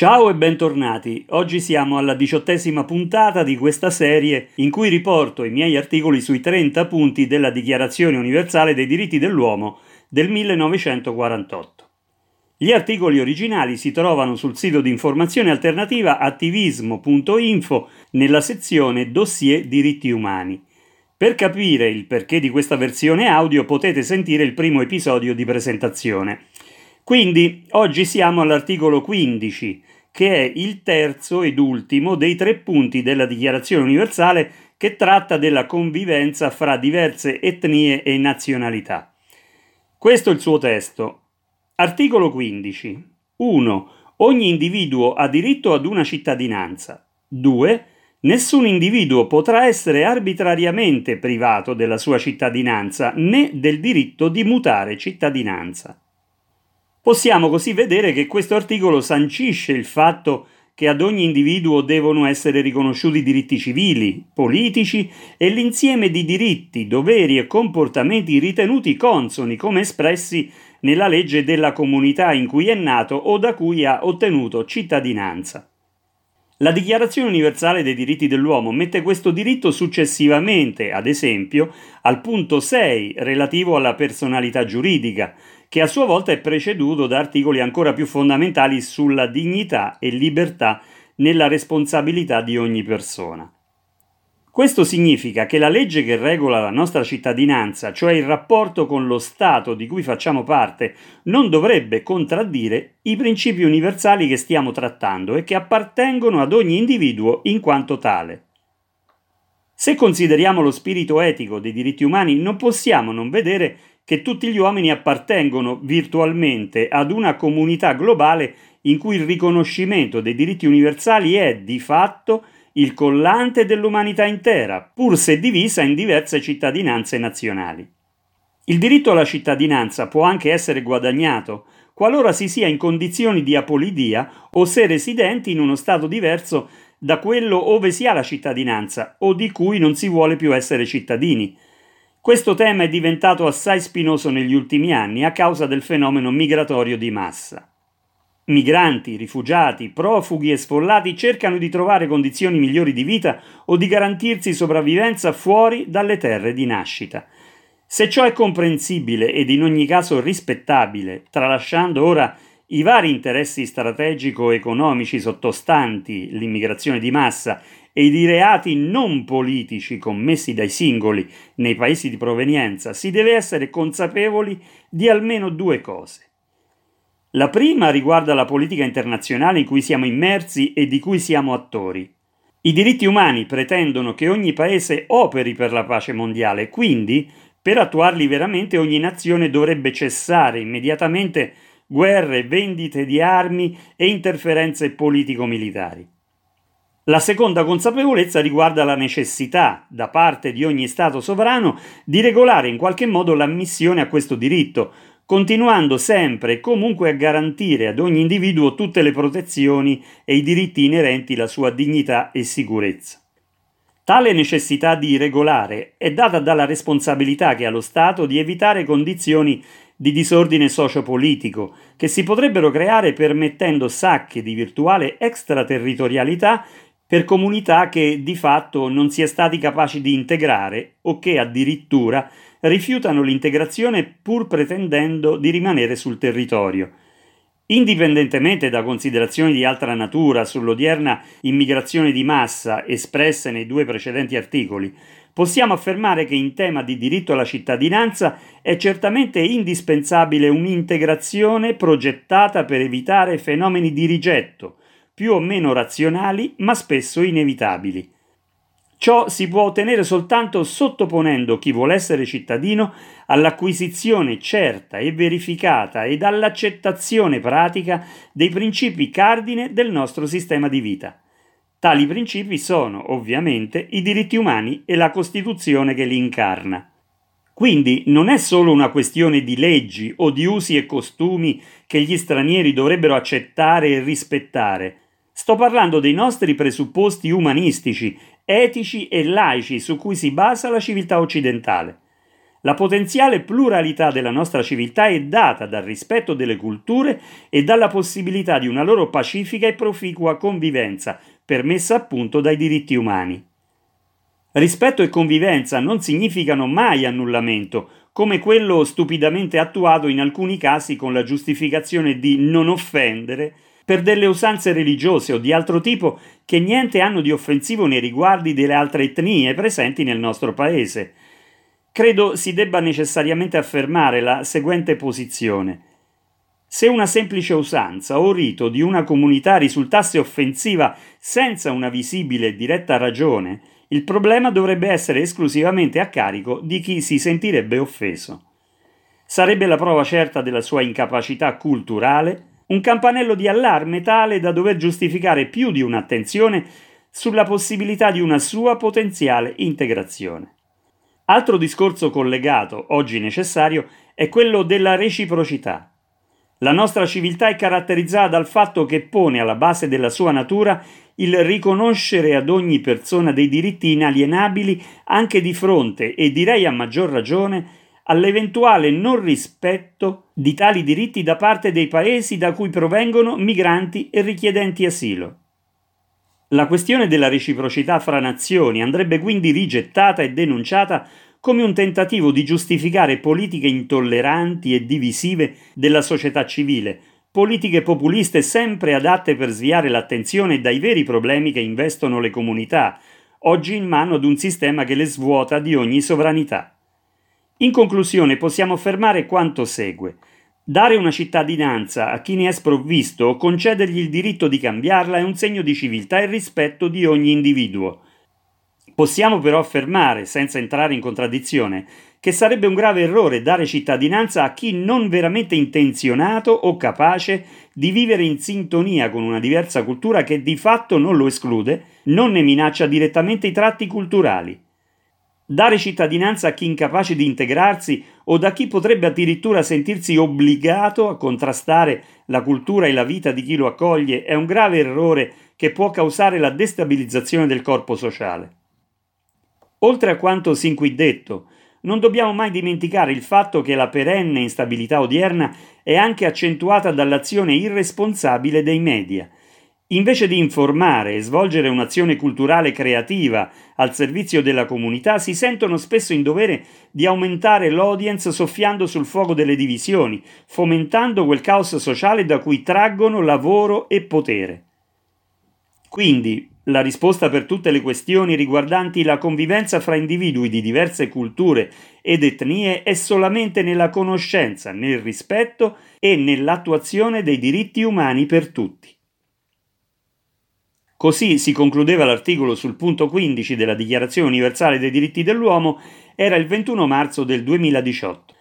Ciao e bentornati. Oggi siamo alla diciottesima puntata di questa serie in cui riporto i miei articoli sui 30 punti della Dichiarazione universale dei diritti dell'uomo del 1948. Gli articoli originali si trovano sul sito di informazione alternativa attivismo.info nella sezione Dossier diritti umani. Per capire il perché di questa versione audio potete sentire il primo episodio di presentazione. Quindi oggi siamo all'articolo 15, che è il terzo ed ultimo dei tre punti della Dichiarazione universale che tratta della convivenza fra diverse etnie e nazionalità. Questo è il suo testo. Articolo 15. 1. Ogni individuo ha diritto ad una cittadinanza. 2. Nessun individuo potrà essere arbitrariamente privato della sua cittadinanza né del diritto di mutare cittadinanza. Possiamo così vedere che questo articolo sancisce il fatto che ad ogni individuo devono essere riconosciuti diritti civili, politici e l'insieme di diritti, doveri e comportamenti ritenuti consoni come espressi nella legge della comunità in cui è nato o da cui ha ottenuto cittadinanza. La Dichiarazione universale dei diritti dell'uomo mette questo diritto successivamente, ad esempio, al punto 6 relativo alla personalità giuridica, che a sua volta è preceduto da articoli ancora più fondamentali sulla dignità e libertà nella responsabilità di ogni persona. Questo significa che la legge che regola la nostra cittadinanza, cioè il rapporto con lo Stato di cui facciamo parte, non dovrebbe contraddire i principi universali che stiamo trattando e che appartengono ad ogni individuo in quanto tale. Se consideriamo lo spirito etico dei diritti umani, non possiamo non vedere che tutti gli uomini appartengono virtualmente ad una comunità globale in cui il riconoscimento dei diritti universali è di fatto il collante dell'umanità intera, pur se divisa in diverse cittadinanze nazionali. Il diritto alla cittadinanza può anche essere guadagnato qualora si sia in condizioni di apolidia o se residenti in uno stato diverso da quello ove si ha la cittadinanza o di cui non si vuole più essere cittadini. Questo tema è diventato assai spinoso negli ultimi anni a causa del fenomeno migratorio di massa. Migranti, rifugiati, profughi e sfollati cercano di trovare condizioni migliori di vita o di garantirsi sopravvivenza fuori dalle terre di nascita. Se ciò è comprensibile ed in ogni caso rispettabile, tralasciando ora i vari interessi strategico-economici sottostanti l'immigrazione di massa e i reati non politici commessi dai singoli nei paesi di provenienza, si deve essere consapevoli di almeno due cose. La prima riguarda la politica internazionale in cui siamo immersi e di cui siamo attori. I diritti umani pretendono che ogni paese operi per la pace mondiale, quindi per attuarli veramente ogni nazione dovrebbe cessare immediatamente guerre, vendite di armi e interferenze politico-militari. La seconda consapevolezza riguarda la necessità, da parte di ogni Stato sovrano, di regolare in qualche modo l'ammissione a questo diritto, continuando sempre e comunque a garantire ad ogni individuo tutte le protezioni e i diritti inerenti alla sua dignità e sicurezza. Tale necessità di regolare è data dalla responsabilità che ha lo Stato di evitare condizioni di disordine sociopolitico che si potrebbero creare permettendo sacche di virtuale extraterritorialità per comunità che di fatto non si è stati capaci di integrare o che addirittura rifiutano l'integrazione pur pretendendo di rimanere sul territorio. Indipendentemente da considerazioni di altra natura sull'odierna immigrazione di massa espresse nei due precedenti articoli, possiamo affermare che in tema di diritto alla cittadinanza è certamente indispensabile un'integrazione progettata per evitare fenomeni di rigetto, più o meno razionali, ma spesso inevitabili. Ciò si può ottenere soltanto sottoponendo chi vuole essere cittadino all'acquisizione certa e verificata ed all'accettazione pratica dei principi cardine del nostro sistema di vita. Tali principi sono, ovviamente, i diritti umani e la Costituzione che li incarna. Quindi non è solo una questione di leggi o di usi e costumi che gli stranieri dovrebbero accettare e rispettare. Sto parlando dei nostri presupposti umanistici etici e laici su cui si basa la civiltà occidentale. La potenziale pluralità della nostra civiltà è data dal rispetto delle culture e dalla possibilità di una loro pacifica e proficua convivenza, permessa appunto dai diritti umani. Rispetto e convivenza non significano mai annullamento, come quello stupidamente attuato in alcuni casi con la giustificazione di non offendere per delle usanze religiose o di altro tipo che niente hanno di offensivo nei riguardi delle altre etnie presenti nel nostro paese. Credo si debba necessariamente affermare la seguente posizione. Se una semplice usanza o rito di una comunità risultasse offensiva senza una visibile e diretta ragione, il problema dovrebbe essere esclusivamente a carico di chi si sentirebbe offeso. Sarebbe la prova certa della sua incapacità culturale un campanello di allarme tale da dover giustificare più di un'attenzione sulla possibilità di una sua potenziale integrazione. Altro discorso collegato, oggi necessario, è quello della reciprocità. La nostra civiltà è caratterizzata dal fatto che pone alla base della sua natura il riconoscere ad ogni persona dei diritti inalienabili anche di fronte, e direi a maggior ragione, all'eventuale non rispetto di tali diritti da parte dei paesi da cui provengono migranti e richiedenti asilo. La questione della reciprocità fra nazioni andrebbe quindi rigettata e denunciata come un tentativo di giustificare politiche intolleranti e divisive della società civile, politiche populiste sempre adatte per sviare l'attenzione dai veri problemi che investono le comunità, oggi in mano ad un sistema che le svuota di ogni sovranità. In conclusione possiamo affermare quanto segue. Dare una cittadinanza a chi ne è sprovvisto o concedergli il diritto di cambiarla è un segno di civiltà e rispetto di ogni individuo. Possiamo però affermare, senza entrare in contraddizione, che sarebbe un grave errore dare cittadinanza a chi non veramente intenzionato o capace di vivere in sintonia con una diversa cultura che di fatto non lo esclude, non ne minaccia direttamente i tratti culturali. Dare cittadinanza a chi incapace di integrarsi o da chi potrebbe addirittura sentirsi obbligato a contrastare la cultura e la vita di chi lo accoglie è un grave errore che può causare la destabilizzazione del corpo sociale. Oltre a quanto sin qui detto, non dobbiamo mai dimenticare il fatto che la perenne instabilità odierna è anche accentuata dall'azione irresponsabile dei media, Invece di informare e svolgere un'azione culturale creativa al servizio della comunità, si sentono spesso in dovere di aumentare l'audience soffiando sul fuoco delle divisioni, fomentando quel caos sociale da cui traggono lavoro e potere. Quindi, la risposta per tutte le questioni riguardanti la convivenza fra individui di diverse culture ed etnie è solamente nella conoscenza, nel rispetto e nell'attuazione dei diritti umani per tutti. Così si concludeva l'articolo sul punto 15 della Dichiarazione universale dei diritti dell'uomo, era il 21 marzo del 2018.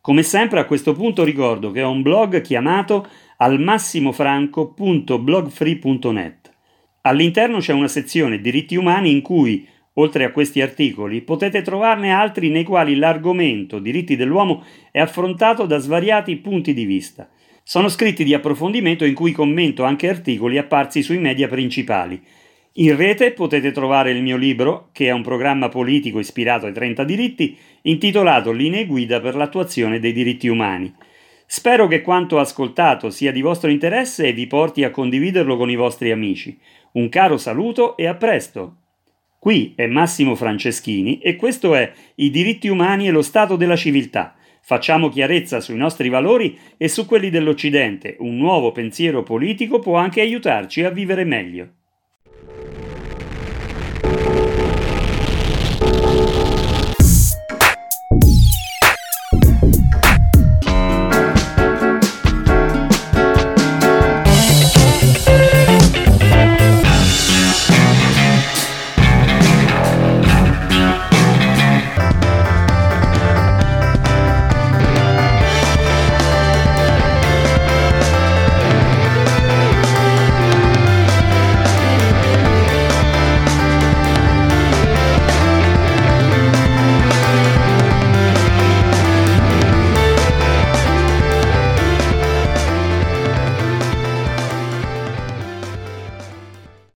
Come sempre a questo punto ricordo che ho un blog chiamato almassimofranco.blogfree.net. All'interno c'è una sezione diritti umani in cui, oltre a questi articoli, potete trovarne altri nei quali l'argomento diritti dell'uomo è affrontato da svariati punti di vista – sono scritti di approfondimento in cui commento anche articoli apparsi sui media principali. In rete potete trovare il mio libro, che è un programma politico ispirato ai 30 diritti, intitolato Linee guida per l'attuazione dei diritti umani. Spero che quanto ascoltato sia di vostro interesse e vi porti a condividerlo con i vostri amici. Un caro saluto e a presto! Qui è Massimo Franceschini e questo è I diritti umani e lo Stato della civiltà Facciamo chiarezza sui nostri valori e su quelli dell'Occidente. Un nuovo pensiero politico può anche aiutarci a vivere meglio.